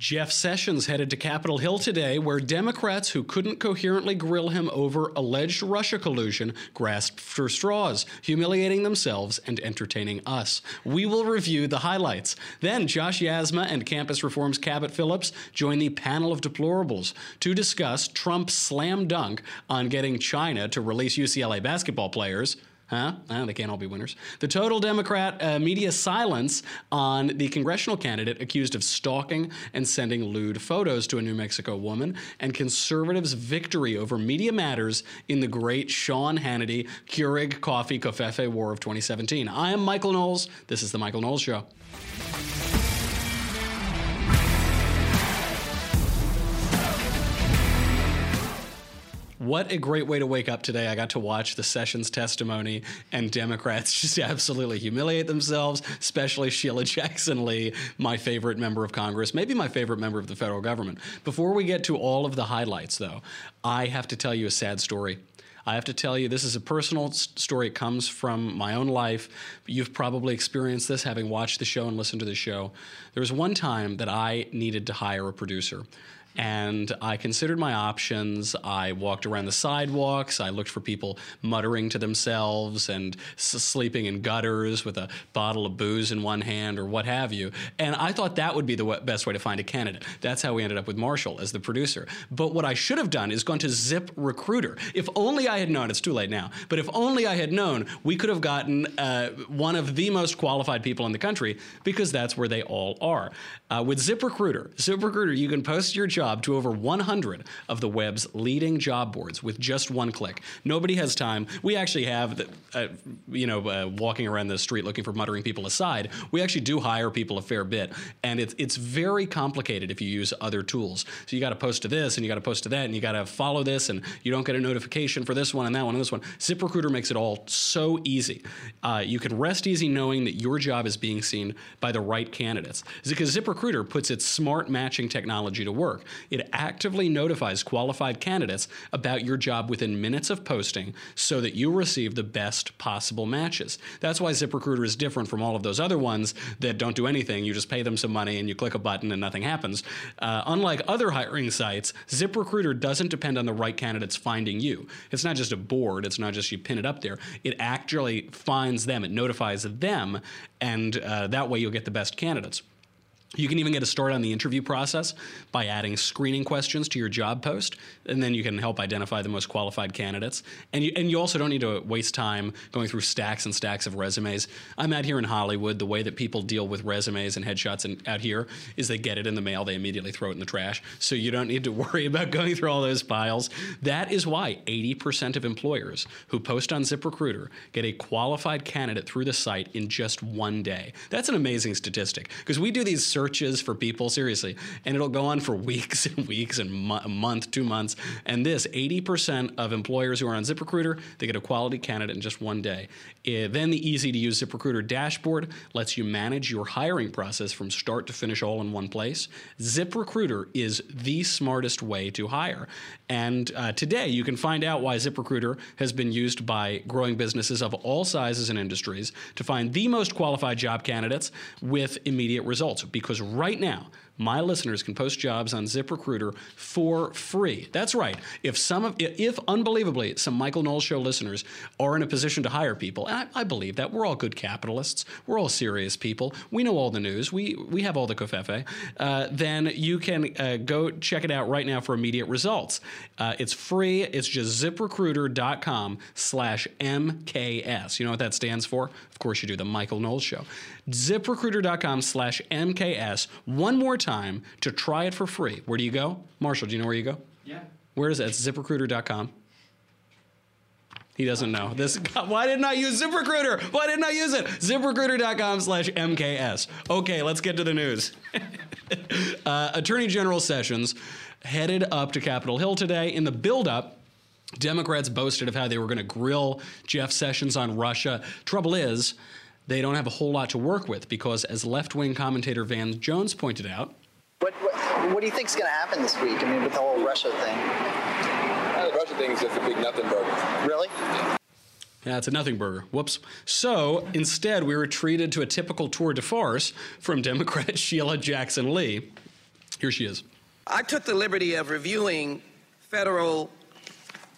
Jeff Sessions headed to Capitol Hill today, where Democrats who couldn't coherently grill him over alleged Russia collusion grasped for straws, humiliating themselves and entertaining us. We will review the highlights. Then Josh Yasmeh and Campus Reform's Cabot Phillips join the panel of deplorables to discuss Trump's slam dunk on getting China to release UCLA basketball players Huh? They can't all be winners. The total Democrat uh, media silence on the congressional candidate accused of stalking and sending lewd photos to a New Mexico woman, and conservatives' victory over media matters in the great Sean Hannity Keurig Coffee Covfefe War of 2017. I am Michael Knowles. This is The Michael Knowles Show. What a great way to wake up today. I got to watch the Sessions testimony, and Democrats just absolutely humiliate themselves, especially Sheila Jackson Lee, my favorite member of Congress, maybe my favorite member of the federal government. Before we get to all of the highlights, though, I have to tell you a sad story. I have to tell you, this is a personal story. It comes from my own life. You've probably experienced this having watched the show and listened to the show. There was one time that I needed to hire a producer and I considered my options. I walked around the sidewalks. I looked for people muttering to themselves and sleeping in gutters with a bottle of booze in one hand or what have you. And I thought that would be the w- best way to find a candidate. That's how we ended up with Marshall as the producer. But what I should have done is gone to Zip Recruiter. If only I had known, it's too late now, but if only I had known, we could have gotten uh, one of the most qualified people in the country because that's where they all are. Uh, with Zip Recruiter, Zip Recruiter, you can post your job to over 100 of the web's leading job boards with just one click. Nobody has time. We actually have, uh, you know, uh, walking around the street looking for muttering people aside. We actually do hire people a fair bit, and it's it's very complicated if you use other tools. So you got to post to this, and you got to post to that, and you got to follow this, and you don't get a notification for this one and that one and this one. ZipRecruiter makes it all so easy. Uh, you can rest easy knowing that your job is being seen by the right candidates. Because ZipRecruiter puts its smart matching technology to work. It actively notifies qualified candidates about your job within minutes of posting so that you receive the best possible matches. That's why ZipRecruiter is different from all of those other ones that don't do anything. You just pay them some money and you click a button and nothing happens. Uh, unlike other hiring sites, ZipRecruiter doesn't depend on the right candidates finding you. It's not just a board, it's not just you pin it up there. It actually finds them, it notifies them, and uh, that way you'll get the best candidates. You can even get a start on the interview process by adding screening questions to your job post, and then you can help identify the most qualified candidates. And you, and you also don't need to waste time going through stacks and stacks of resumes. I'm out here in Hollywood. The way that people deal with resumes and headshots in, out here is they get it in the mail, they immediately throw it in the trash. So you don't need to worry about going through all those files. That is why 80% of employers who post on ZipRecruiter get a qualified candidate through the site in just one day. That's an amazing statistic because we do these searches for people seriously, and it'll go on for weeks and weeks and mo- a month, two months. And this 80% of employers who are on ZipRecruiter, they get a quality candidate in just one day. Eh, then the easy to use ZipRecruiter dashboard lets you manage your hiring process from start to finish all in one place. ZipRecruiter is the smartest way to hire. And uh, today you can find out why ZipRecruiter has been used by growing businesses of all sizes and industries to find the most qualified job candidates with immediate results. Because right now, my listeners can post jobs on ZipRecruiter for free. That's right. If some of, if unbelievably, some Michael Knowles Show listeners are in a position to hire people, and I, I believe that we're all good capitalists, we're all serious people, we know all the news, we we have all the covfefe, uh, then you can uh, go check it out right now for immediate results. Uh, it's free. It's just ZipRecruiter.com/slash MKS. You know what that stands for? Of course you do. The Michael Knowles Show. ZipRecruiter.com/slash MKS. One more time to try it for free. Where do you go? Marshall, do you know where you go? Yeah. Where is that? It's ZipRecruiter.com. He doesn't know. This why didn't I use ZipRecruiter? Why didn't I use it? ZipRecruiter.com slash MKS. Okay, let's get to the news. uh, Attorney General Sessions headed up to Capitol Hill today in the buildup. Democrats boasted of how they were going to grill Jeff Sessions on Russia. Trouble is, they don't have a whole lot to work with because, as left wing commentator Van Jones pointed out, What, what, what do you think is going to happen this week? I mean, with the whole Russia thing. Uh, the Russia thing is just a big nothing burger. Really? Yeah, it's a nothing burger. Whoops. So instead, we were treated to a typical tour de force from Democrat Sheila Jackson Lee. Here she is. I took the liberty of reviewing federal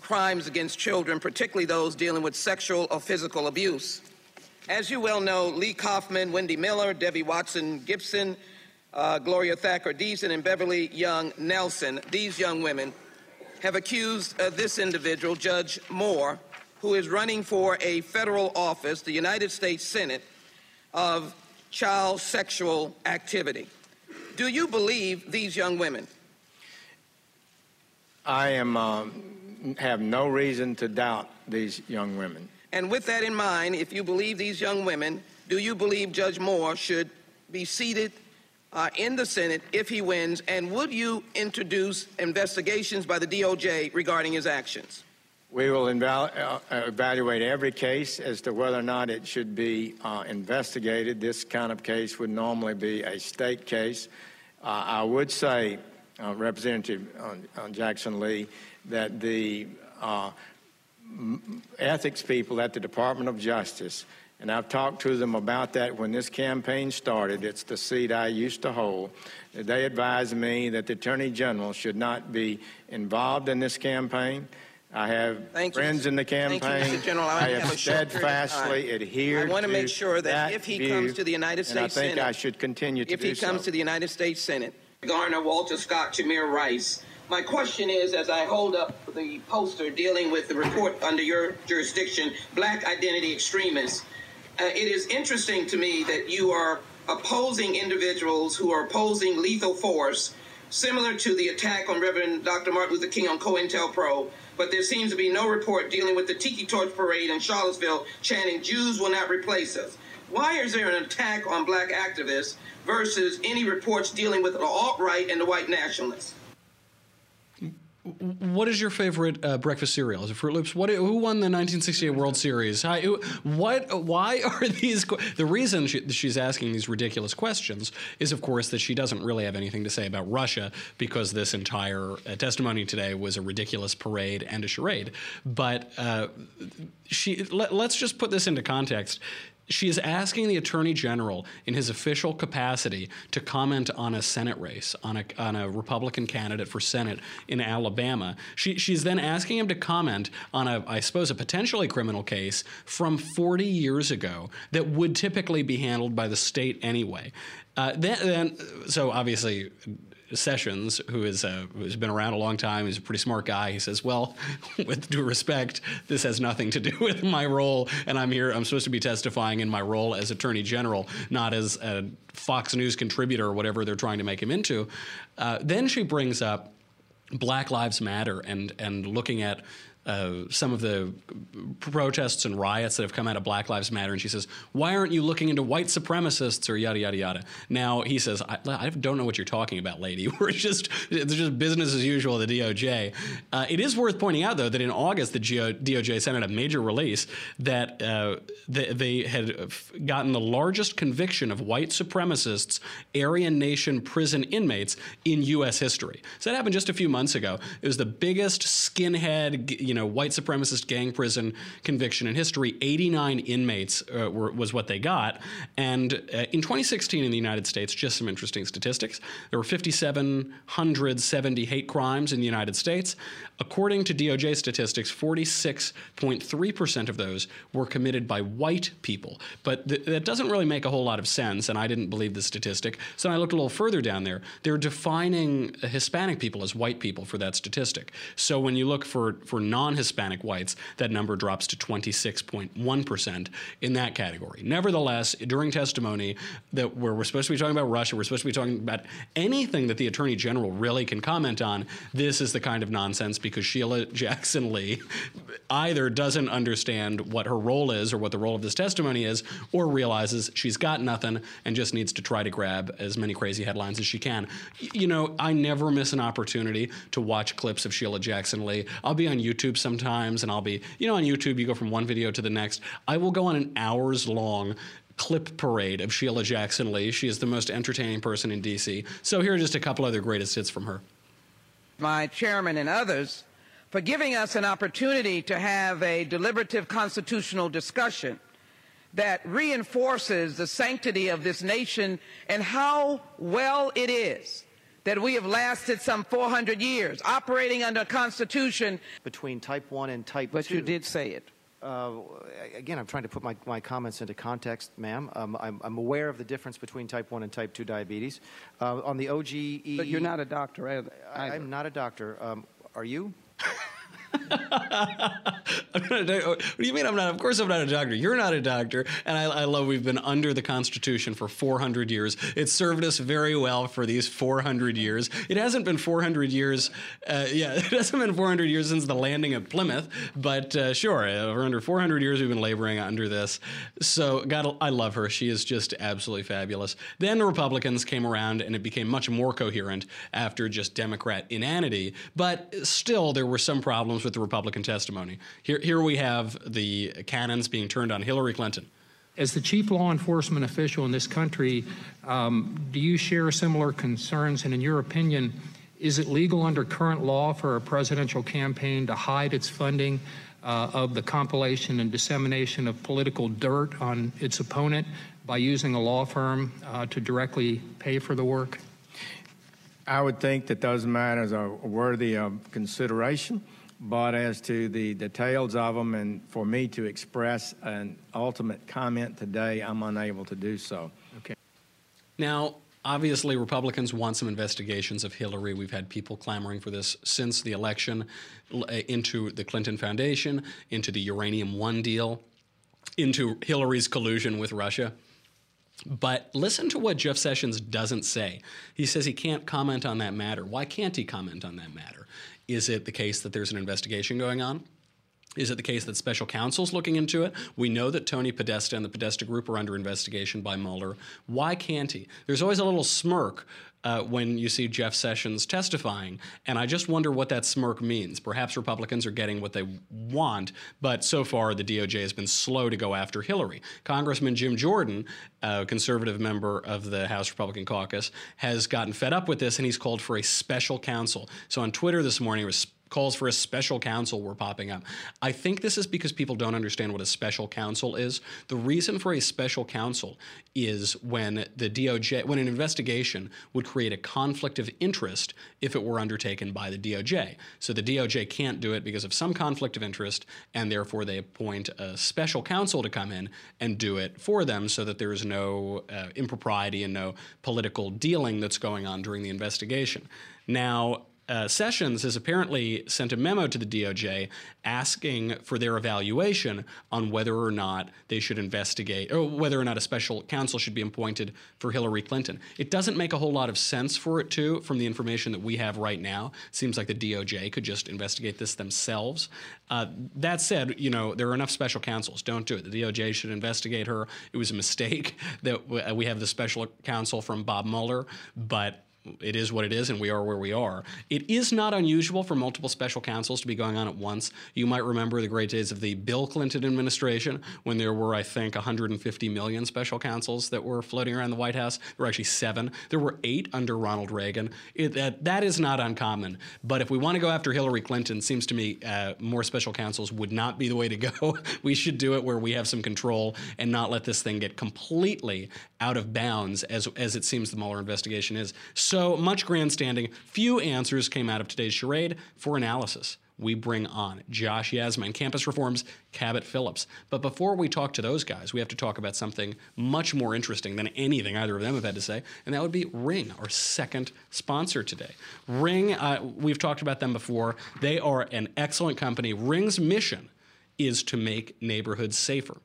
crimes against children, particularly those dealing with sexual or physical abuse. As you well know, Leigh Corfman, Wendy Miller, Debbie Wesson Gibson, uh, Gloria Thacker Deason, and Beverly Young Nelson, these young women, have accused uh, this individual, Judge Moore, who is running for a federal office, the United States Senate, of child sexual activity. Do you believe these young women? I am um, have no reason to doubt these young women. And with that in mind, if you believe these young women, do you believe Judge Moore should be seated uh, in the Senate if he wins? And would you introduce investigations by the DOJ regarding his actions? We will uh, evaluate every case as to whether or not it should be uh, investigated. This kind of case would normally be a state case. Uh, I would say, uh, Representative uh, Jackson Lee, that the uh, ethics people at the Department of Justice, and I've talked to them about that when this campaign started. It's the seat I used to hold. They advised me that the Attorney General should not be involved in this campaign. I have Thank friends you. in the campaign. Thank you, Mr. General. I, I have, steadfastly adhered. I want to make sure that, that if he view, comes to the United States and I think Senate, I should continue to if do he comes so. to the United States Senate, Garner, Walter Scott, Tamir Rice. My question is, as I hold up the poster dealing with the report under your jurisdiction, Black Identity Extremists, uh, it is interesting to me that you are opposing individuals who are opposing lethal force, similar to the attack on Reverend Dr. Martin Luther King on COINTELPRO, but there seems to be no report dealing with the Tiki Torch Parade in Charlottesville chanting, Jews will not replace us. Why is there an attack on black activists versus any reports dealing with the alt right and the white nationalists? What is your favorite uh, breakfast cereal? Is it Froot Loops? What? Who won the 1968 World Series? Hi, what? Why are these? The reason she, she's asking these ridiculous questions is, of course, that she doesn't really have anything to say about Russia because this entire uh, testimony today was a ridiculous parade and a charade. But uh, she let, let's just put this into context she is asking the attorney general in his official capacity to comment on a Senate race, on a, on a Republican candidate for Senate in Alabama. She, she's then asking him to comment on a, I suppose, a potentially criminal case from 40 years ago that would typically be handled by the state anyway. Uh, then, then, so obviously, Sessions, who is who's been around a long time, he's a pretty smart guy. He says, "Well, with due respect, this has nothing to do with my role, and I'm here. I'm supposed to be testifying in my role as Attorney General, not as a Fox News contributor or whatever they're trying to make him into." Uh, then she brings up Black Lives Matter and and looking at some of the protests and riots that have come out of Black Lives Matter, and she says, "Why aren't you looking into white supremacists or yada yada yada?" Now he says, "I, I don't know what you're talking about, lady. We're just it's just business as usual." The DOJ. Uh, it is worth pointing out, though, that in August the DOJ sent out a major release that uh, they, they, had gotten the largest conviction of white supremacists, Aryan Nation prison inmates in U.S. history. So that happened just a few months ago. It was the biggest skinhead. You you know, white supremacist gang prison conviction in history. 89 inmates uh, were, was what they got. And uh, in 2016 in the United States, just some interesting statistics. There were 5,770 hate crimes in the United States. According to DOJ statistics, 46.3% of those were committed by white people. But th- that doesn't really make a whole lot of sense, and I didn't believe the statistic. So I looked a little further down there. They're defining Hispanic people as white people for that statistic. So when you look for, for non non Hispanic whites, that number drops to 26.1% in that category. Nevertheless, during testimony, that where we're supposed to be talking about Russia, we're supposed to be talking about anything that the Attorney General really can comment on, this is the kind of nonsense because Sheila Jackson Lee either doesn't understand what her role is or what the role of this testimony is, or realizes she's got nothing and just needs to try to grab as many crazy headlines as she can. You know, I never miss an opportunity to watch clips of Sheila Jackson Lee. I'll be on YouTube YouTube sometimes, and I'll be, you know, on YouTube, you go from one video to the next. I will go on an hours long clip parade of Sheila Jackson Lee. She is the most entertaining person in DC. So here are just a couple other greatest hits from her. My chairman and others for giving us an opportunity to have a deliberative constitutional discussion that reinforces the sanctity of this nation and how well it is that we have lasted some 400 years operating under a constitution. Between type 1 and type but 2. But you did say it. Uh, again, I'm trying to put my, my comments into context, ma'am. Um, I'm, I'm, aware of the difference between type 1 and type 2 diabetes. Uh, on the OGE. But you're not a doctor either. I, am not a doctor. Um, are you? what do you mean I'm not? Of course I'm not a doctor. You're not a doctor. And I, I, love we've been under the Constitution for 400 years. It served us very well for these 400 years. It hasn't been 400 years. Uh, yeah, it hasn't been 400 years since the landing at Plymouth. But uh, sure, over under 400 years we've been laboring under this. So God, I love her. She is just absolutely fabulous. Then the Republicans came around and it became much more coherent after just Democrat inanity. But still, there were some problems with the Republican testimony. Here, here we have the cannons being turned on Hillary Clinton. As the chief law enforcement official in this country, um, do you share similar concerns? And in your opinion, is it legal under current law for a presidential campaign to hide its funding uh, of the compilation and dissemination of political dirt on its opponent by using a law firm uh, to directly pay for the work? I would think that those matters are worthy of consideration. But as to the details of them, and for me to express an ultimate comment today, I'm unable to do so. Okay. Now, obviously, Republicans want some investigations of Hillary. We've had people clamoring for this since the election uh, into the Clinton Foundation, into the Uranium One deal, into Hillary's collusion with Russia. But listen to what Jeff Sessions doesn't say. He says he can't comment on that matter. Why can't he comment on that matter? Is it the case that there's an investigation going on? Is it the case that special counsel's looking into it? We know that Tony Podesta and the Podesta Group are under investigation by Mueller. Why can't he? There's always a little smirk uh, when you see Jeff Sessions testifying, and I just wonder what that smirk means. Perhaps Republicans are getting what they want, but so far the DOJ has been slow to go after Hillary. Congressman Jim Jordan, a conservative member of the House Republican caucus, has gotten fed up with this, and he's called for a special counsel. So on Twitter this morning, was calls for a special counsel were popping up. I think this is because people don't understand what a special counsel is. The reason for a special counsel is when the DOJ, when an investigation would create a conflict of interest if it were undertaken by the DOJ. So the DOJ can't do it because of some conflict of interest, and therefore they appoint a special counsel to come in and do it for them so that there is no uh, impropriety and no political dealing that's going on during the investigation. Now, uh, Sessions has apparently sent a memo to the DOJ asking for their evaluation on whether or not they should investigate, or whether or not a special counsel should be appointed for Hillary Clinton. It doesn't make a whole lot of sense for it to, from the information that we have right now. Seems like the DOJ could just investigate this themselves. Uh, that said, you know there are enough special counsels. Don't do it. The DOJ should investigate her. It was a mistake that we have the special counsel from Bob Mueller, but it is what it is, and we are where we are. It is not unusual for multiple special counsels to be going on at once. You might remember the great days of the Bill Clinton administration when there were, I think, 150 million special counsels that were floating around the White House. There were actually seven. There were eight under Ronald Reagan. It, that, that is not uncommon. But if we want to go after Hillary Clinton, seems to me uh, more special counsels would not be the way to go. we should do it where we have some control and not let this thing get completely out of bounds, as as it seems the Mueller investigation is. So much grandstanding, few answers came out of today's charade for analysis. We bring on Josh Yasmeh, Campus Reform's Cabot Phillips. But before we talk to those guys, we have to talk about something much more interesting than anything either of them have had to say, and that would be Ring, our second sponsor today. Ring, uh, we've talked about them before. They are an excellent company. Ring's mission is to make neighborhoods safer.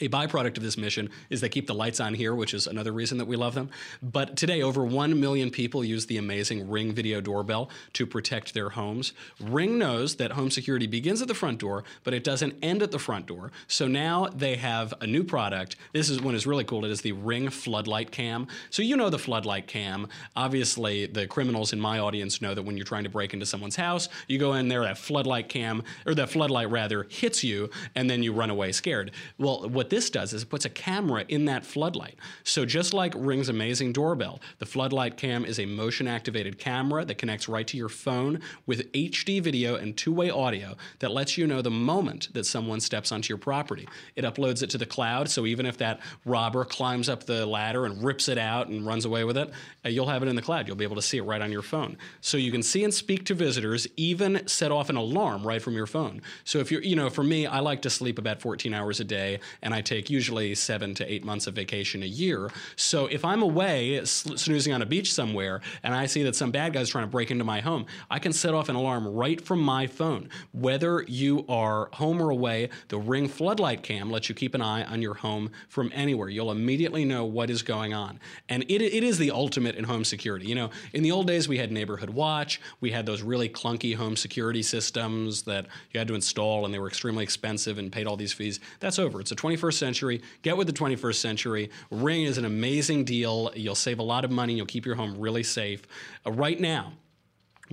A byproduct of this mission is they keep the lights on here, which is another reason that we love them. But today, over 1 million people use the amazing Ring video doorbell to protect their homes. Ring knows that home security begins at the front door, but it doesn't end at the front door. So now they have a new product. This is one is really cool. It is the Ring Floodlight Cam. So you know the Floodlight Cam. Obviously, the criminals in my audience know that when you're trying to break into someone's house, you go in there, that floodlight cam, or that floodlight rather, hits you, and then you run away scared. Well, what what this does is it puts a camera in that floodlight. So just like Ring's amazing doorbell, the floodlight cam is a motion activated camera that connects right to your phone with HD video and two way audio that lets you know the moment that someone steps onto your property. It uploads it to the cloud, so even if that robber climbs up the ladder and rips it out and runs away with it, uh, you'll have it in the cloud. You'll be able to see it right on your phone. So you can see and speak to visitors, even set off an alarm right from your phone. So if you're, you know, for me, I like to sleep about 14 hours a day, and I take usually seven to eight months of vacation a year. So if I'm away snoozing on a beach somewhere and I see that some bad guy's trying to break into my home, I can set off an alarm right from my phone. Whether you are home or away, the Ring floodlight cam lets you keep an eye on your home from anywhere. You'll immediately know what is going on. And it, it is the ultimate in home security. You know, in the old days, we had Neighborhood Watch, we had those really clunky home security systems that you had to install and they were extremely expensive and paid all these fees. That's over. It's the 21st century. Get with the 21st century. Ring is an amazing deal. You'll save a lot of money. You'll keep your home really safe. Uh, right now,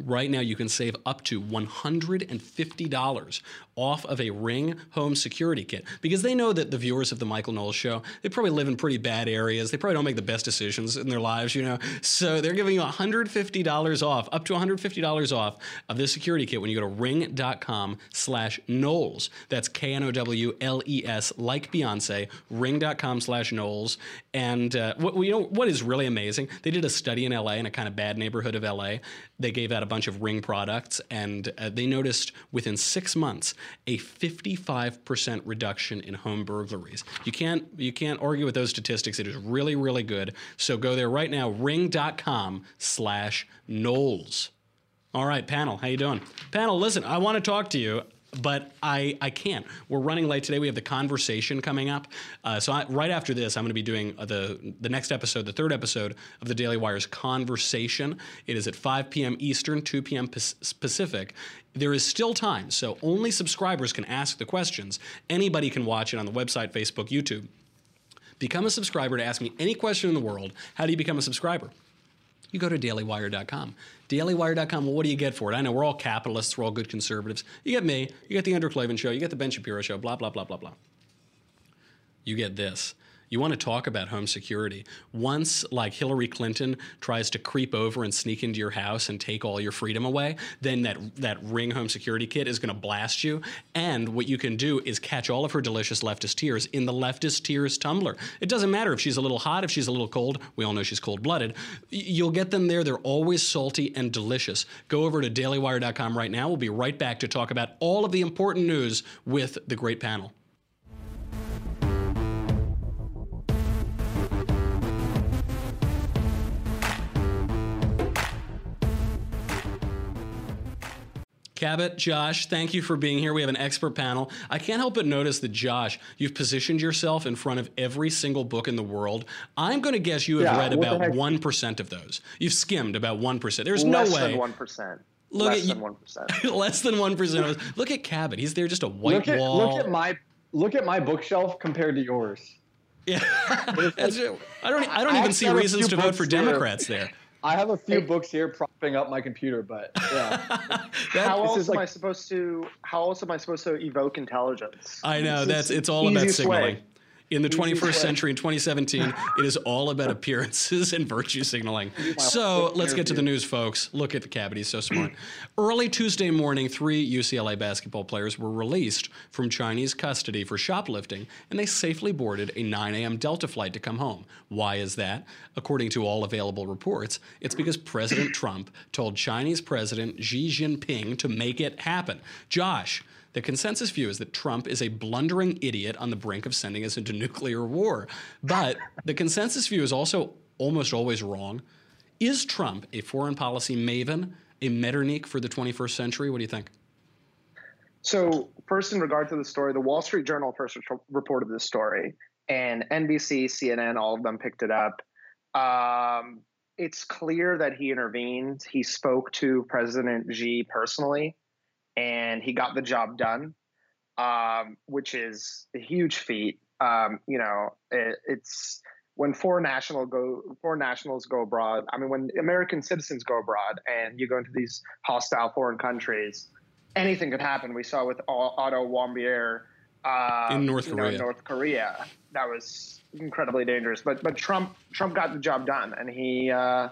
Right now, you can save up to $150 off of a Ring home security kit because they know that the viewers of the Michael Knowles show, they probably live in pretty bad areas. They probably don't make the best decisions in their lives, you know. So they're giving you $150 off, up to $150 off of this security kit when you go to ring.com slash Knowles. That's K-N-O-W-L-E-S, like Beyonce, ring.com slash Knowles. And uh, what, you know, what is really amazing, they did a study in LA in a kind of bad neighborhood of LA. They gave out a bunch of Ring products, and uh, they noticed within six months a 55% reduction in home burglaries. You can't you can't argue with those statistics. It is really really good. So go there right now. Ring.com/slash Knowles. All right, panel, how you doing? Panel, listen, I want to talk to you but I, I can't. We're running late today. We have the conversation coming up. Uh, so I, right after this, I'm going to be doing uh, the the next episode, the third episode of the Daily Wire's conversation. It is at 5 p.m. Eastern, 2 p.m. Pacific. There is still time, so only subscribers can ask the questions. Anybody can watch it on the website, Facebook, YouTube. Become a subscriber to ask me any question in the world. How do you become a subscriber? You go to dailywire.com. Dailywire.com, well, what do you get for it? I know we're all capitalists, we're all good conservatives. You get me, you get the Andrew Klavan show, you get the Ben Shapiro show, blah, blah, blah, blah, blah. You get this. You want to talk about home security. Once, like Hillary Clinton tries to creep over and sneak into your house and take all your freedom away, then that, that Ring home security kit is going to blast you. And what you can do is catch all of her delicious leftist tears in the leftist tears tumbler. It doesn't matter if she's a little hot, if she's a little cold. We all know she's cold blooded. You'll get them there. They're always salty and delicious. Go over to dailywire.com right now. We'll be right back to talk about all of the important news with the great panel. Cabot, Josh, thank you for being here. We have an expert panel. I can't help but notice that, Josh, you've positioned yourself in front of every single book in the world. I'm going to guess you have yeah, read about 1% of those. You've skimmed about 1%. There's less no way. Less than 1%. Look less at than one percent. less than one percent. Look at Cabot. He's there, just a white look at, wall. Look at my look at my bookshelf compared to yours. Yeah, I don't. I don't even see reasons to vote for Democrats there. I have a few hey. books here propping up my computer, but yeah. how else am like, I supposed to? How else am I supposed to evoke intelligence? I know that's it's all about signaling. Way in the 21st century in 2017 it is all about appearances and virtue signaling. So let's get to the news folks. Look at the cavity so smart. Early tuesday morning three ucla basketball players were released from chinese custody for shoplifting and they safely boarded a 9 a.m delta flight to come home. Why is that? According to all available reports it's because president trump told chinese president xi jinping to make it happen. Josh the consensus view is that Trump is a blundering idiot on the brink of sending us into nuclear war. But the consensus view is also almost always wrong. Is Trump a foreign policy maven, a Metternich for the 21st century? What do you think? So, first, in regard to the story, the Wall Street Journal first reported this story, and NBC, CNN, all of them picked it up. Um, it's clear that he intervened. He spoke to President Xi personally and he got the job done, um, which is a huge feat. Um, you know, it, it's when foreign national go foreign nationals go abroad. I mean, when American citizens go abroad and you go into these hostile foreign countries, anything could happen. We saw with Otto Warmbier uh, in North Korea. Know, North Korea. That was incredibly dangerous. But but Trump Trump got the job done, and he uh,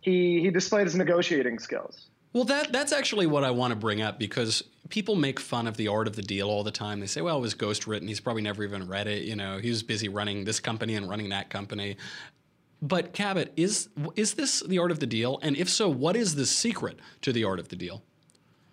he he displayed his negotiating skills. Well, that that's actually what I want to bring up because people make fun of the art of the deal all the time. They say, "Well, it was ghost written. He's probably never even read it. You know, he was busy running this company and running that company." But Cabot, is is this the art of the deal? And if so, what is the secret to the art of the deal?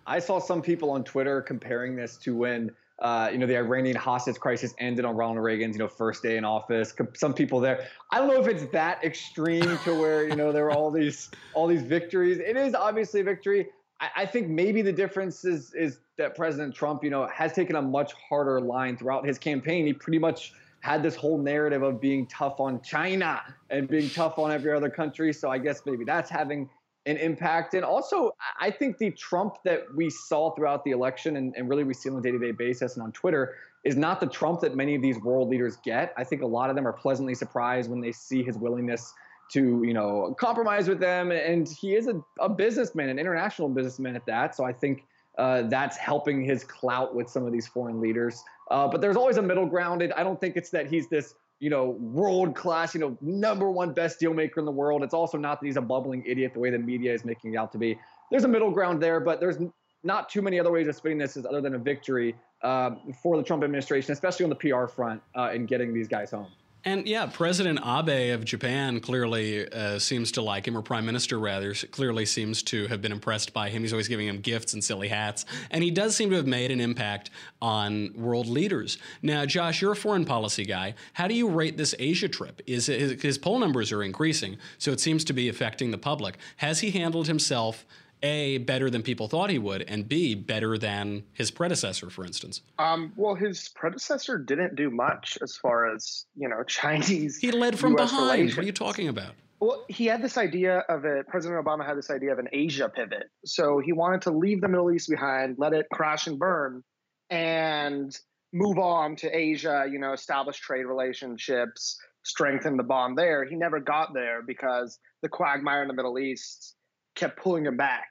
I saw some people on Twitter comparing this to when uh, you know the Iranian hostage crisis ended on Ronald Reagan's you know first day in office. Some people there. I don't know if it's that extreme to where you know there were all these all these victories. It is obviously a victory. I, I think maybe the difference is is that President Trump you know has taken a much harder line throughout his campaign. He pretty much had this whole narrative of being tough on China and being tough on every other country. So I guess maybe that's having an impact. And also, I think the Trump that we saw throughout the election and, and really we see on a day to day basis and on Twitter is not the Trump that many of these world leaders get. I think a lot of them are pleasantly surprised when they see his willingness to, you know, compromise with them. And he is a, a businessman, an international businessman at that. So I think uh, that's helping his clout with some of these foreign leaders. Uh, but there's always a middle ground. I don't think it's that he's this, you know, world class, you know, number one best deal maker in the world. It's also not that he's a bubbling idiot the way the media is making it out to be. There's a middle ground there, but there's not too many other ways of spinning this other than a victory uh, for the Trump administration, especially on the PR front uh, in getting these guys home. And yeah, President Abe of Japan clearly uh, seems to like him, or Prime Minister rather, clearly seems to have been impressed by him. He's always giving him gifts and silly hats. And he does seem to have made an impact on world leaders. Now, Josh, you're a foreign policy guy. How do you rate this Asia trip? Is his, his poll numbers are increasing, so it seems to be affecting the public. Has he handled himself? A, better than people thought he would, and B, better than his predecessor, for instance? Um, well, his predecessor didn't do much as far as, you know, Chinese. He led from US behind. Relations. What are you talking about? Well, he had this idea of it. President Obama had this idea of an Asia pivot. So he wanted to leave the Middle East behind, let it crash and burn, and move on to Asia, you know, establish trade relationships, strengthen the bond there. He never got there because the quagmire in the Middle East kept pulling him back.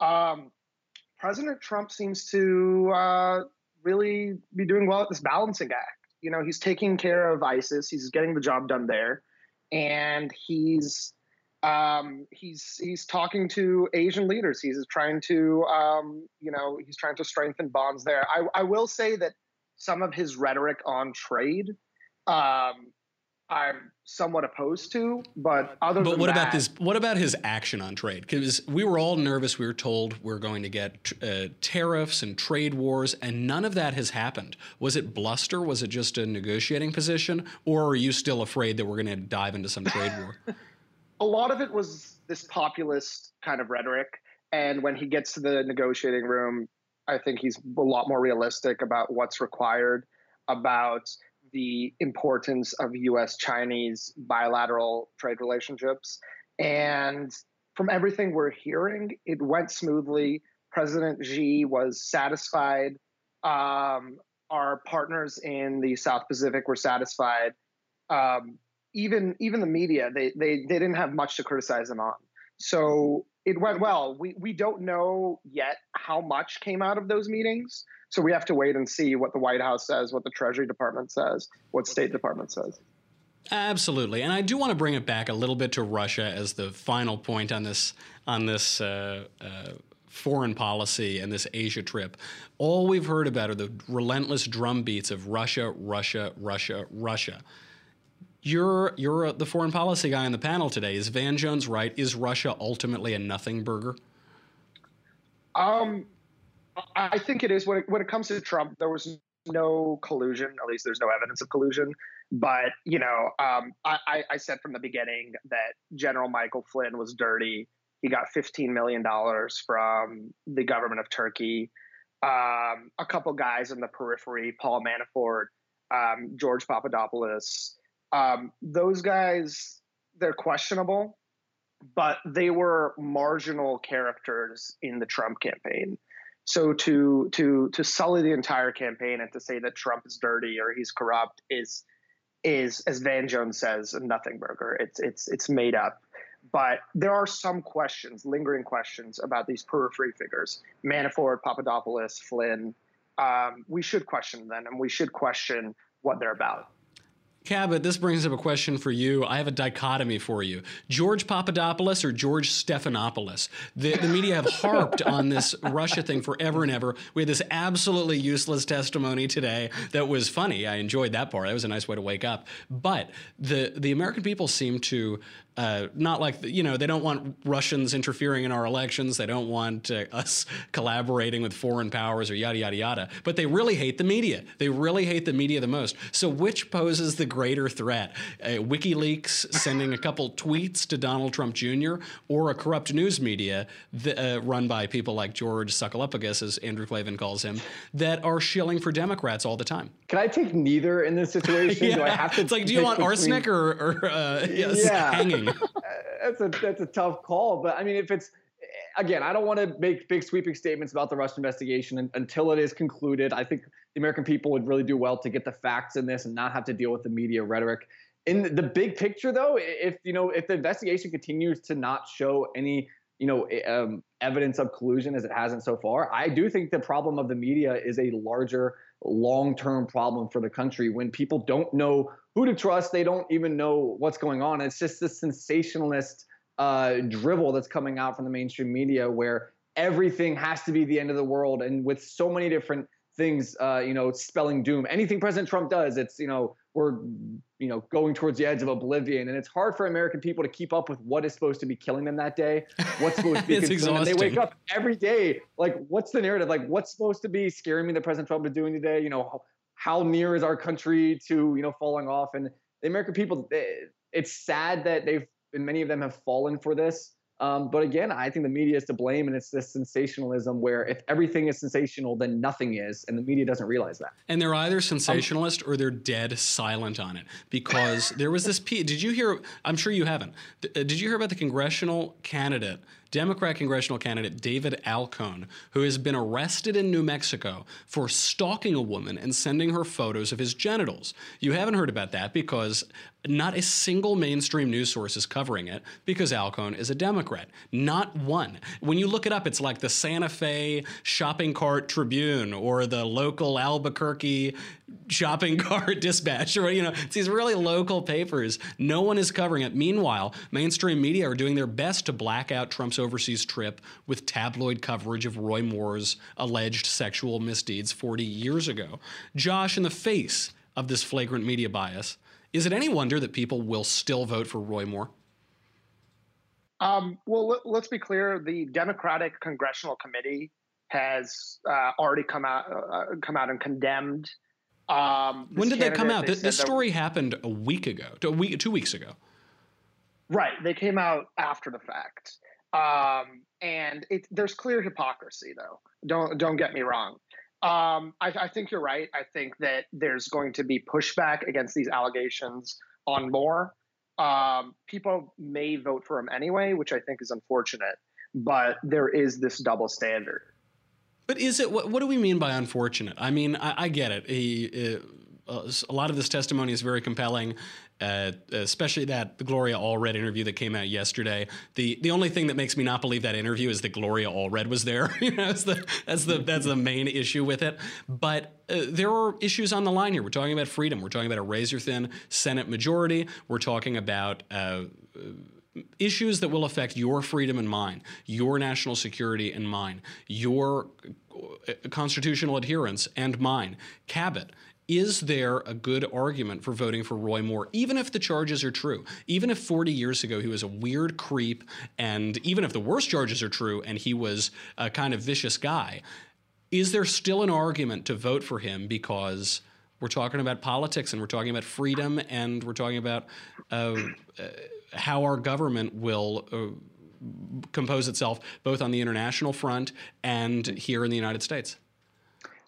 Um, President Trump seems to uh, really be doing well at this balancing act. You know, he's taking care of ISIS, he's getting the job done there, and he's um, he's he's talking to Asian leaders. He's trying to um, you know he's trying to strengthen bonds there. I, I will say that some of his rhetoric on trade um, I'm somewhat opposed to, but other But than what that, about this? What about his action on trade? Because we were all nervous. We were told we're going to get uh, tariffs and trade wars, and none of that has happened. Was it bluster? Was it just a negotiating position, or are you still afraid that we're going to dive into some trade war? a lot of it was this populist kind of rhetoric. And when he gets to the negotiating room, I think he's a lot more realistic about what's required, about the importance of US Chinese bilateral trade relationships. And from everything we're hearing, it went smoothly. President Xi was satisfied. Um, our partners in the South Pacific were satisfied. Um, even even the media, they, they they didn't have much to criticize them on. So it went well. We we don't know yet how much came out of those meetings. So we have to wait and see what the White House says, what the Treasury Department says, what State Department says. Absolutely, and I do want to bring it back a little bit to Russia as the final point on this on this uh, uh, foreign policy and this Asia trip. All we've heard about are the relentless drumbeats of Russia, Russia, Russia, Russia. You're you're the foreign policy guy on the panel today. Is Van Jones right? Is Russia ultimately a nothing burger? Um, I think it is. When it, when it comes to Trump, there was no collusion. At least there's no evidence of collusion. But you know, um, I, I said from the beginning that General Michael Flynn was dirty. He got 15 million dollars from the government of Turkey. Um, a couple guys in the periphery, Paul Manafort, um, George Papadopoulos. Um, those guys, they're questionable, but they were marginal characters in the Trump campaign. So to to to sully the entire campaign and to say that Trump is dirty or he's corrupt is is as Van Jones says a nothing burger. It's it's it's made up. But there are some questions, lingering questions about these periphery figures: Manafort, Papadopoulos, Flynn. um, we should question them and we should question what they're about. Cabot, this brings up a question for you. I have a dichotomy for you. George Papadopoulos or George Stephanopoulos? The, the media have harped on this Russia thing forever and ever. We had this absolutely useless testimony today that was funny. I enjoyed that part. That was a nice way to wake up. But the, the American people seem to uh, not like you know they don't want Russians interfering in our elections. They don't want uh, us collaborating with foreign powers or yada yada yada. But they really hate the media. They really hate the media the most. So which poses the greater threat? Uh, WikiLeaks sending a couple tweets to Donald Trump Jr. or a corrupt news media that, uh, run by people like George Sacalopoulos, as Andrew Klavan calls him, that are shilling for Democrats all the time. Can I take neither in this situation? yeah. Do I have to? It's like, do you want between... arsenic or, or uh, yes, yeah. hanging? that's a that's a tough call, but I mean, if it's again, I don't want to make big sweeping statements about the Russian investigation until it is concluded. I think the American people would really do well to get the facts in this and not have to deal with the media rhetoric. In the big picture, though, if you know if the investigation continues to not show any you know um, evidence of collusion as it hasn't so far, I do think the problem of the media is a larger long-term problem for the country when people don't know who to trust. They don't even know what's going on. It's just this sensationalist uh, drivel that's coming out from the mainstream media where everything has to be the end of the world. And with so many different things, uh, you know, spelling doom. Anything President Trump does, it's, you know, we're, you know, going towards the edge of oblivion. And it's hard for American people to keep up with what is supposed to be killing them that day. What's supposed to be it's exhausting. They wake up every day. Like, what's the narrative? Like, what's supposed to be scaring me that President Trump is doing today? You know, how near is our country to you know falling off? And the American people, eh, it's sad that they've and many of them have fallen for this. Um, but again, I think the media is to blame, and it's this sensationalism where if everything is sensational, then nothing is, and the media doesn't realize that. And they're either sensationalist um, or they're dead silent on it. Because there was this piece. Did you hear? I'm sure you haven't. Uh, did you hear about the congressional candidate Democrat congressional candidate David Alcone, who has been arrested in New Mexico for stalking a woman and sending her photos of his genitals. You haven't heard about that because not a single mainstream news source is covering it because Alcone is a Democrat. Not one. When you look it up, it's like the Santa Fe Shopping Cart Tribune or the local Albuquerque shopping cart dispatch or you know it's these really local papers no one is covering it meanwhile mainstream media are doing their best to black out trump's overseas trip with tabloid coverage of roy moore's alleged sexual misdeeds 40 years ago josh in the face of this flagrant media bias is it any wonder that people will still vote for roy moore um, well let, us be clear the democratic congressional committee has uh, already come out uh, come out and condemned um, when did that come out? This, this story happened a week ago, a week, two weeks ago. Right, they came out after the fact, um, and it, there's clear hypocrisy, though. Don't don't get me wrong. Um, I, I think you're right. I think that there's going to be pushback against these allegations on Moore. Um, people may vote for him anyway, which I think is unfortunate. But there is this double standard. But is it what, what do we mean by unfortunate? I mean, I, I get it. He, uh, a lot of this testimony is very compelling, uh, especially that Gloria Allred interview that came out yesterday. The the only thing that makes me not believe that interview is that Gloria Allred was there. that's the that's the that's the main issue with it. But uh, there are issues on the line here. We're talking about freedom. We're talking about a razor thin Senate majority. We're talking about uh, issues that will affect your freedom and mine, your national security and mine, your uh, constitutional adherence and mine. Cabot, is there a good argument for voting for Roy Moore, even if the charges are true? Even if 40 years ago he was a weird creep, and even if the worst charges are true and he was a kind of vicious guy, is there still an argument to vote for him because we're talking about politics and we're talking about freedom and we're talking about uh, uh, how our government will uh, compose itself both on the international front and here in the United States.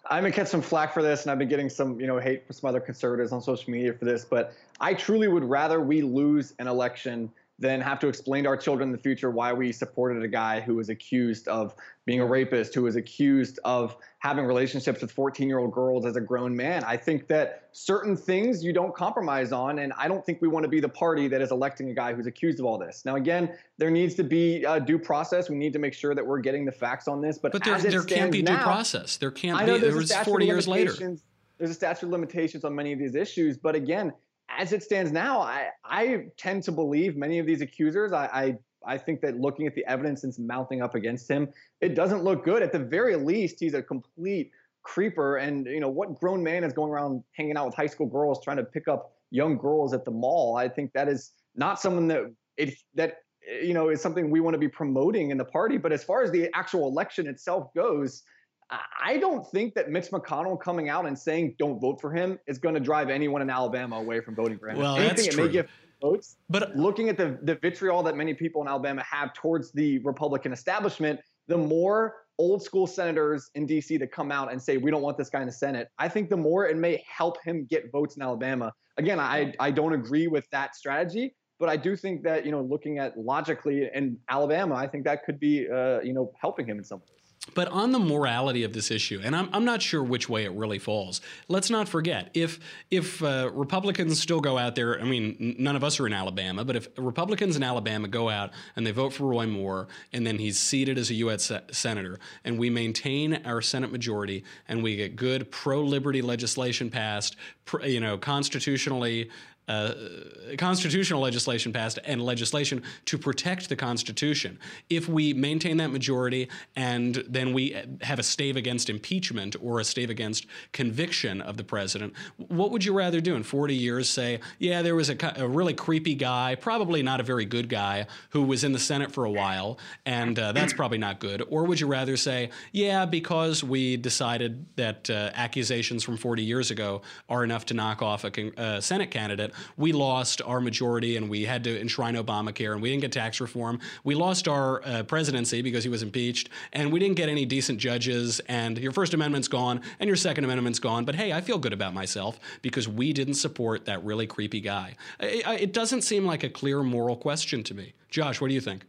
I'm gonna catch some flack for this, and I've been getting some, you know, hate from some other conservatives on social media for this. But I truly would rather we lose an election than have to explain to our children in the future why we supported a guy who was accused of being a rapist, who was accused of having relationships with 14 year old girls as a grown man. I think that certain things you don't compromise on, and I don't think we want to be the party that is electing a guy who's accused of all this. Now, again, there needs to be a due process. We need to make sure that we're getting the facts on this. But, but there, there can't be now, due process. There can't I know be. There was 40 years later. There's a statute of limitations on many of these issues. But again, as it stands now, I, I tend to believe many of these accusers. I, I I think that looking at the evidence that's mounting up against him, it doesn't look good. At the very least, he's a complete creeper. And you know what grown man is going around hanging out with high school girls, trying to pick up young girls at the mall? I think that is not someone that it that you know is something we want to be promoting in the party. But as far as the actual election itself goes, I don't think that Mitch McConnell coming out and saying don't vote for him is going to drive anyone in Alabama away from voting for him. Well, Anything that's it true. may give votes. But looking at the the vitriol that many people in Alabama have towards the Republican establishment, the more old school senators in DC that come out and say we don't want this guy in the Senate, I think the more it may help him get votes in Alabama. Again, I I don't agree with that strategy, but I do think that you know looking at logically in Alabama, I think that could be uh, you know helping him in some ways. But on the morality of this issue, and I'm, I'm not sure which way it really falls. Let's not forget if if uh, Republicans still go out there. I mean, none of us are in Alabama, but if Republicans in Alabama go out and they vote for Roy Moore, and then he's seated as a U.S. se- senator, and we maintain our Senate majority, and we get good pro-liberty legislation passed, pr- you know, constitutionally uh, constitutional legislation passed and legislation to protect the Constitution. If we maintain that majority and then we have a stave against impeachment or a stave against conviction of the president, what would you rather do in 40 years? Say, yeah, there was a, a really creepy guy, probably not a very good guy, who was in the Senate for a while, and uh, that's probably not good. Or would you rather say, yeah, because we decided that uh, accusations from 40 years ago are enough to knock off a uh, Senate candidate, we lost our majority and we had to enshrine Obamacare and we didn't get tax reform. We lost our uh, presidency because he was impeached and we didn't get any decent judges and your First Amendment's gone and your Second Amendment's gone. But hey, I feel good about myself because we didn't support that really creepy guy. I, I, it doesn't seem like a clear moral question to me. Josh, what do you think?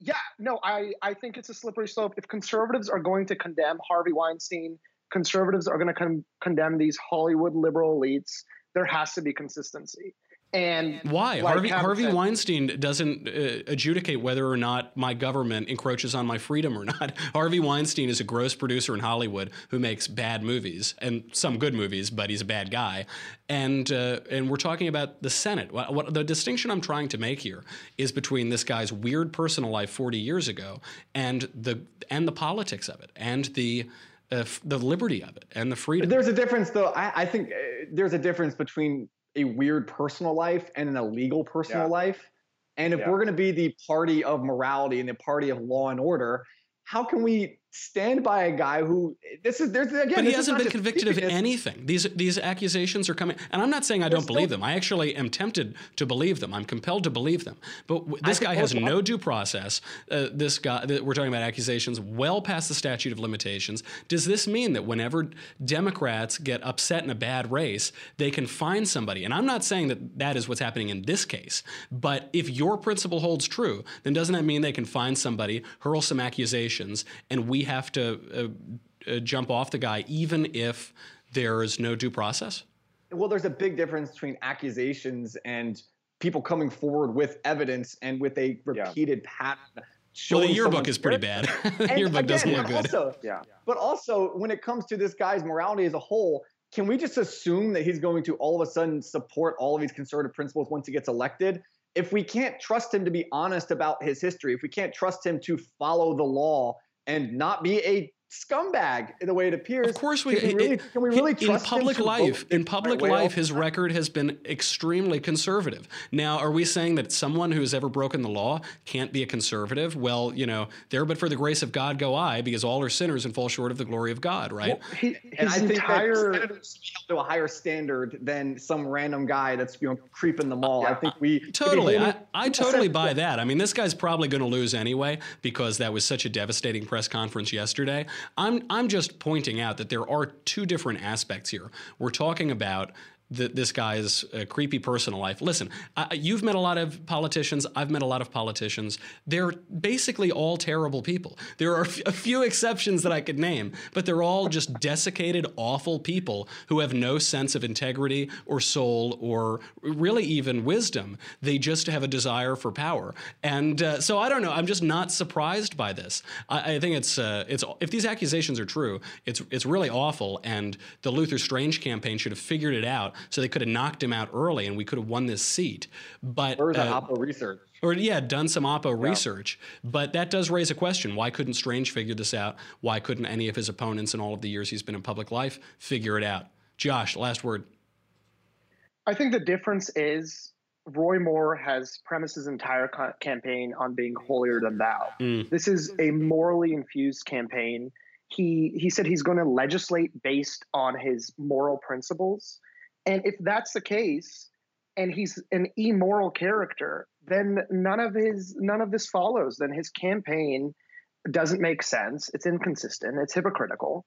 Yeah, no, I, I think it's a slippery slope. If conservatives are going to condemn Harvey Weinstein, conservatives are going to con- condemn these Hollywood liberal elites, there has to be consistency. And why like Harvey Harvey said- Weinstein doesn't uh, adjudicate whether or not my government encroaches on my freedom or not. Harvey Weinstein is a gross producer in Hollywood who makes bad movies and some good movies, but he's a bad guy. And uh, and we're talking about the Senate. What, what the distinction I'm trying to make here is between this guy's weird personal life 40 years ago and the and the politics of it and the f- the liberty of it and the freedom. There's a difference, though. I, I think uh, there's a difference between a weird personal life and an illegal personal Yeah. life. And if Yeah. we're going to be the party of morality and the party of law and order, how can we stand by a guy who this is there's again? But he hasn't been convicted of anything. These these accusations are coming, and I'm not saying I don't still- believe them. I actually am tempted to believe them. I'm compelled to believe them. But w- this think guy has no due process. Uh, this guy, th- we're talking about accusations well past the statute of limitations. Does this mean that whenever Democrats get upset in a bad race, they can find somebody? And I'm not saying that that is what's happening in this case. But if your principle holds true, then doesn't that mean they can find somebody, hurl some accusations, and we have to uh, uh, jump off the guy, even if there is no due process? well, there's a big difference between accusations and people coming forward with evidence and with a repeated pattern. Well, the yearbook is pretty bad. the And yearbook doesn't look good. Also, Yeah. But also, when it comes to this guy's morality as a whole, can we just assume that he's going to all of a sudden support all of these conservative principles once he gets elected? If we can't trust him to be honest about his history, if we can't trust him to follow the law and not be a scumbag in the way it appears, Of course, we can we really, can we really in trust him public to life. In public right life, his record has been extremely conservative. Now, are we saying that someone who has ever broken the law can't be a conservative? Well, you know, there but for the grace of God go I, because all are sinners and fall short of the glory of God, right? He- And his I think entire that senators should be held to a higher standard than some random guy that's you know creeping the mall. I think we Totally. I, I totally buy that. I mean, this guy's probably going to lose anyway because that was such a devastating press conference yesterday. I'm, I'm just pointing out that there are two different aspects here. We're talking about that this guy's uh, creepy personal life. Listen, I, you've met a lot of politicians. I've met a lot of politicians. They're basically all terrible people. There are a few exceptions that I could name, but they're all just desiccated, awful people who have no sense of integrity or soul or really even wisdom. They just have a desire for power. And uh, so I don't know. I'm just not surprised by this. I, I think it's uh, it's if these accusations are true, it's it's really awful. And the Luther Strange campaign should have figured it out so they could have knocked him out early and we could have won this seat. But or uh, Oppo research. Or yeah, done some Oppo yeah. research. But that does raise a question. Why couldn't Strange figure this out? Why couldn't any of his opponents in all of the years he's been in public life figure it out? Josh, last word. I think the difference is Roy Moore has premised his entire campaign on being holier than thou. Mm. This is a morally infused campaign. He he said he's going to legislate based on his moral principles. And if that's the case, and he's an immoral character, then none of his none of this follows. Then his campaign doesn't make sense. It's inconsistent. It's hypocritical.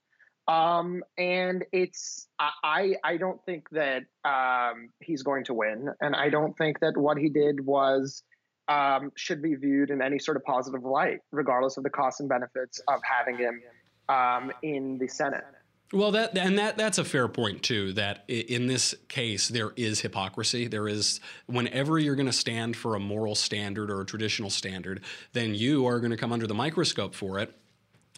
Um, and it's I I don't think that um, he's going to win, and I don't think that what he did was um, should be viewed in any sort of positive light, regardless of the costs and benefits of having him um, in the Senate. Well, that and that that's a fair point too. That in this case, there is hypocrisy. There is whenever you're going to stand for a moral standard or a traditional standard, then you are going to come under the microscope for it.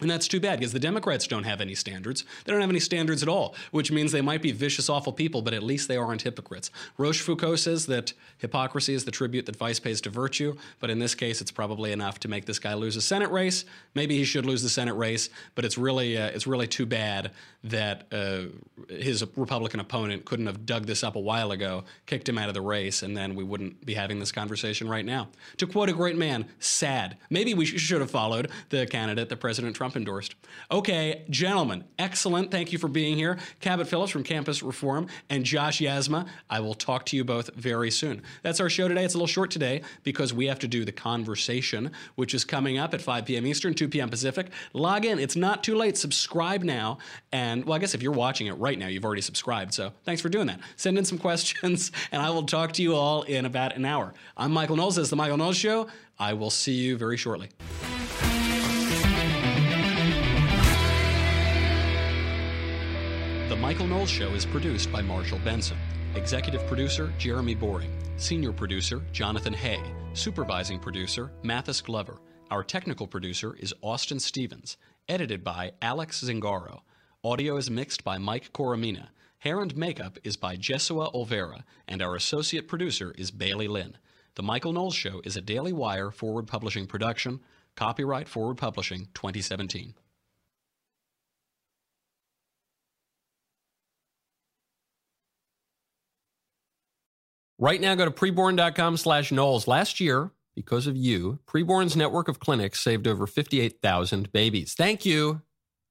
And that's too bad because the Democrats don't have any standards. They don't have any standards at all, which means they might be vicious, awful people, but at least they aren't hypocrites. Rochefoucauld says that hypocrisy is the tribute that vice pays to virtue, but in this case, it's probably enough to make this guy lose a Senate race. Maybe he should lose the Senate race, but it's really uh, it's really too bad that uh, his Republican opponent couldn't have dug this up a while ago, kicked him out of the race, and then we wouldn't be having this conversation right now. To quote a great man, sad. Maybe we should have followed the candidate that President Trump Trump endorsed. Okay, gentlemen, excellent. Thank you for being here. Cabot Phillips from Campus Reform and Josh Yasmeh. I will talk to you both very soon. That's our show today. It's a little short today because we have to do the conversation, which is coming up at 5 p.m. Eastern, 2 p.m. Pacific. Log in. It's not too late. Subscribe now. And, well, I guess if you're watching it right now, you've already subscribed. So thanks for doing that. Send in some questions, and I will talk to you all in about an hour. I'm Michael Knowles. This is The Michael Knowles Show. I will see you very shortly. The Michael Knowles Show is produced by Marshall Benson. Executive producer Jeremy Boring. Senior producer Jonathan Hay. Supervising producer Mathis Glover. Our technical producer is Austin Stevens. Edited by Alex Zingaro. Audio is mixed by Mike Coromina. Hair and makeup is by Jesua Olvera. And our associate producer is Bailey Lynn. The Michael Knowles Show is a Daily Wire forward publishing production. Copyright Forward Publishing 2017. Right now, go to preborn.com slash Knowles. Last year, because of you, Preborn's network of clinics saved over 58,000 babies. Thank you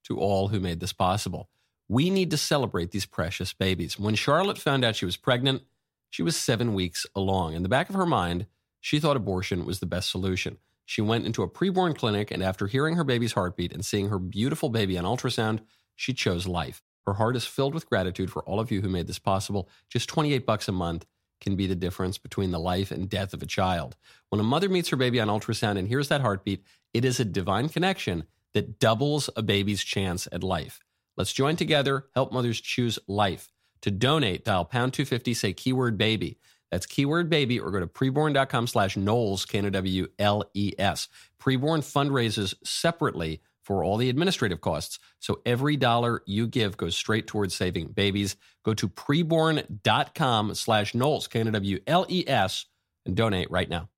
to all who made this possible. We need to celebrate these precious babies. When Charlotte found out she was pregnant, she was seven weeks along. In the back of her mind, she thought abortion was the best solution. She went into a preborn clinic, and after hearing her baby's heartbeat and seeing her beautiful baby on ultrasound, she chose life. Her heart is filled with gratitude for all of you who made this possible. Just 28 bucks a month can be the difference between the life and death of a child. When a mother meets her baby on ultrasound and hears that heartbeat, it is a divine connection that doubles a baby's chance at life. Let's join together, help mothers choose life. To donate, dial pound 250, say keyword baby. That's keyword baby or go to preborn.com slash Knowles, K-N-O-W-L-E-S. Preborn fundraises separately for all the administrative costs. So every dollar you give goes straight towards saving babies. Go to preborn.com slash Knowles, K-N-O-W-L-E-S, and donate right now.